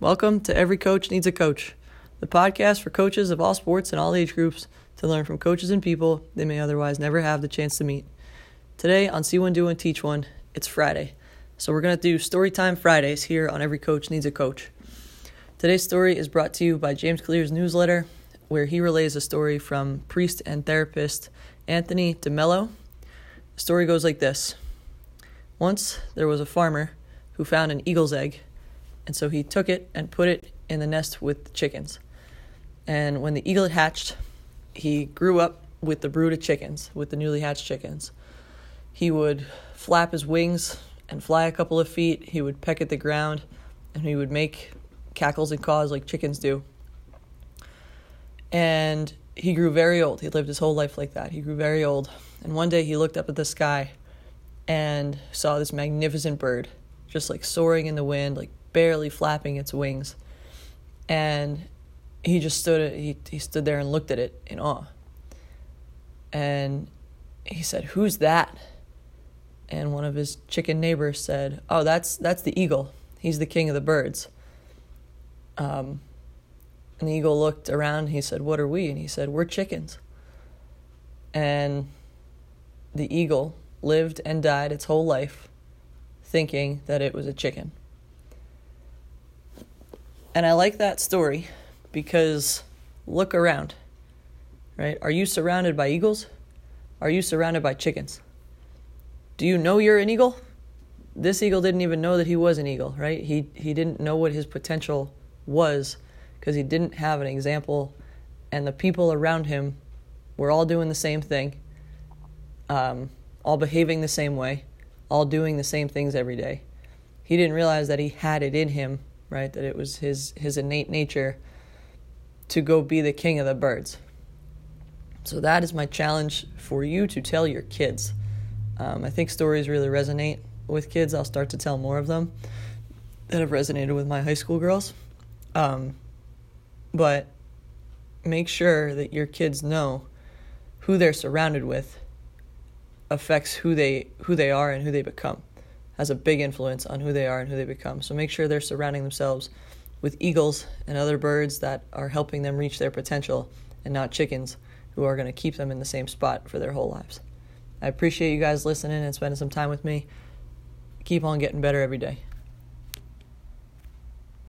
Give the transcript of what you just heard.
Welcome to Every Coach Needs a Coach, the podcast for coaches of all sports and all age groups to learn from coaches and people they may otherwise never have the chance to meet. Today on See One, Do One, Teach One, it's Friday. So we're going to do Storytime Fridays here on Every Coach Needs a Coach. Today's story is brought to you by James Clear's newsletter, where he relays a story from priest and therapist Anthony DeMello. The story goes like this Once there was a farmer who found an eagle's egg, and so he took it and put it in the nest with the chickens. And when the eagle had hatched, he grew up with the brood of chickens, with the newly hatched chickens. He would flap his wings and fly a couple of feet. He would peck at the ground, and he would make cackles and caws like chickens do. And he grew very old. He lived his whole life like that. He grew very old. And one day he looked up at the sky and saw this magnificent bird just like soaring in the wind, like barely flapping its wings. And he just stood he he stood there and looked at it in awe. And he said, "Who's that?" And one of his chicken neighbors said, "Oh, that's that's the eagle. He's the king of the birds." Um, and the eagle looked around. he said, "What are we?" And he said, "We're chickens." And the eagle lived and died its whole life thinking that it was a chicken. And I like that story because look around, right? Are you surrounded by eagles? Are you surrounded by chickens? Do you know you're an eagle? This eagle didn't even know that he was an eagle, right? He he didn't know what his potential was because he didn't have an example, and the people around him were all doing the same thing, um, all behaving the same way, all doing the same things every day. He didn't realize that he had it in him, right? That it was his his innate nature to go be the king of the birds. So that is my challenge for you to tell your kids. Um, I think stories really resonate with kids. I'll start to tell more of them that have resonated with my high school girls. Um, but make sure that your kids know who they're surrounded with affects who they who they are and who they become has a big influence on who they are and who they become. So make sure they're surrounding themselves with eagles and other birds that are helping them reach their potential and not chickens who are going to keep them in the same spot for their whole lives. I appreciate you guys listening and spending some time with me. Keep on getting better every day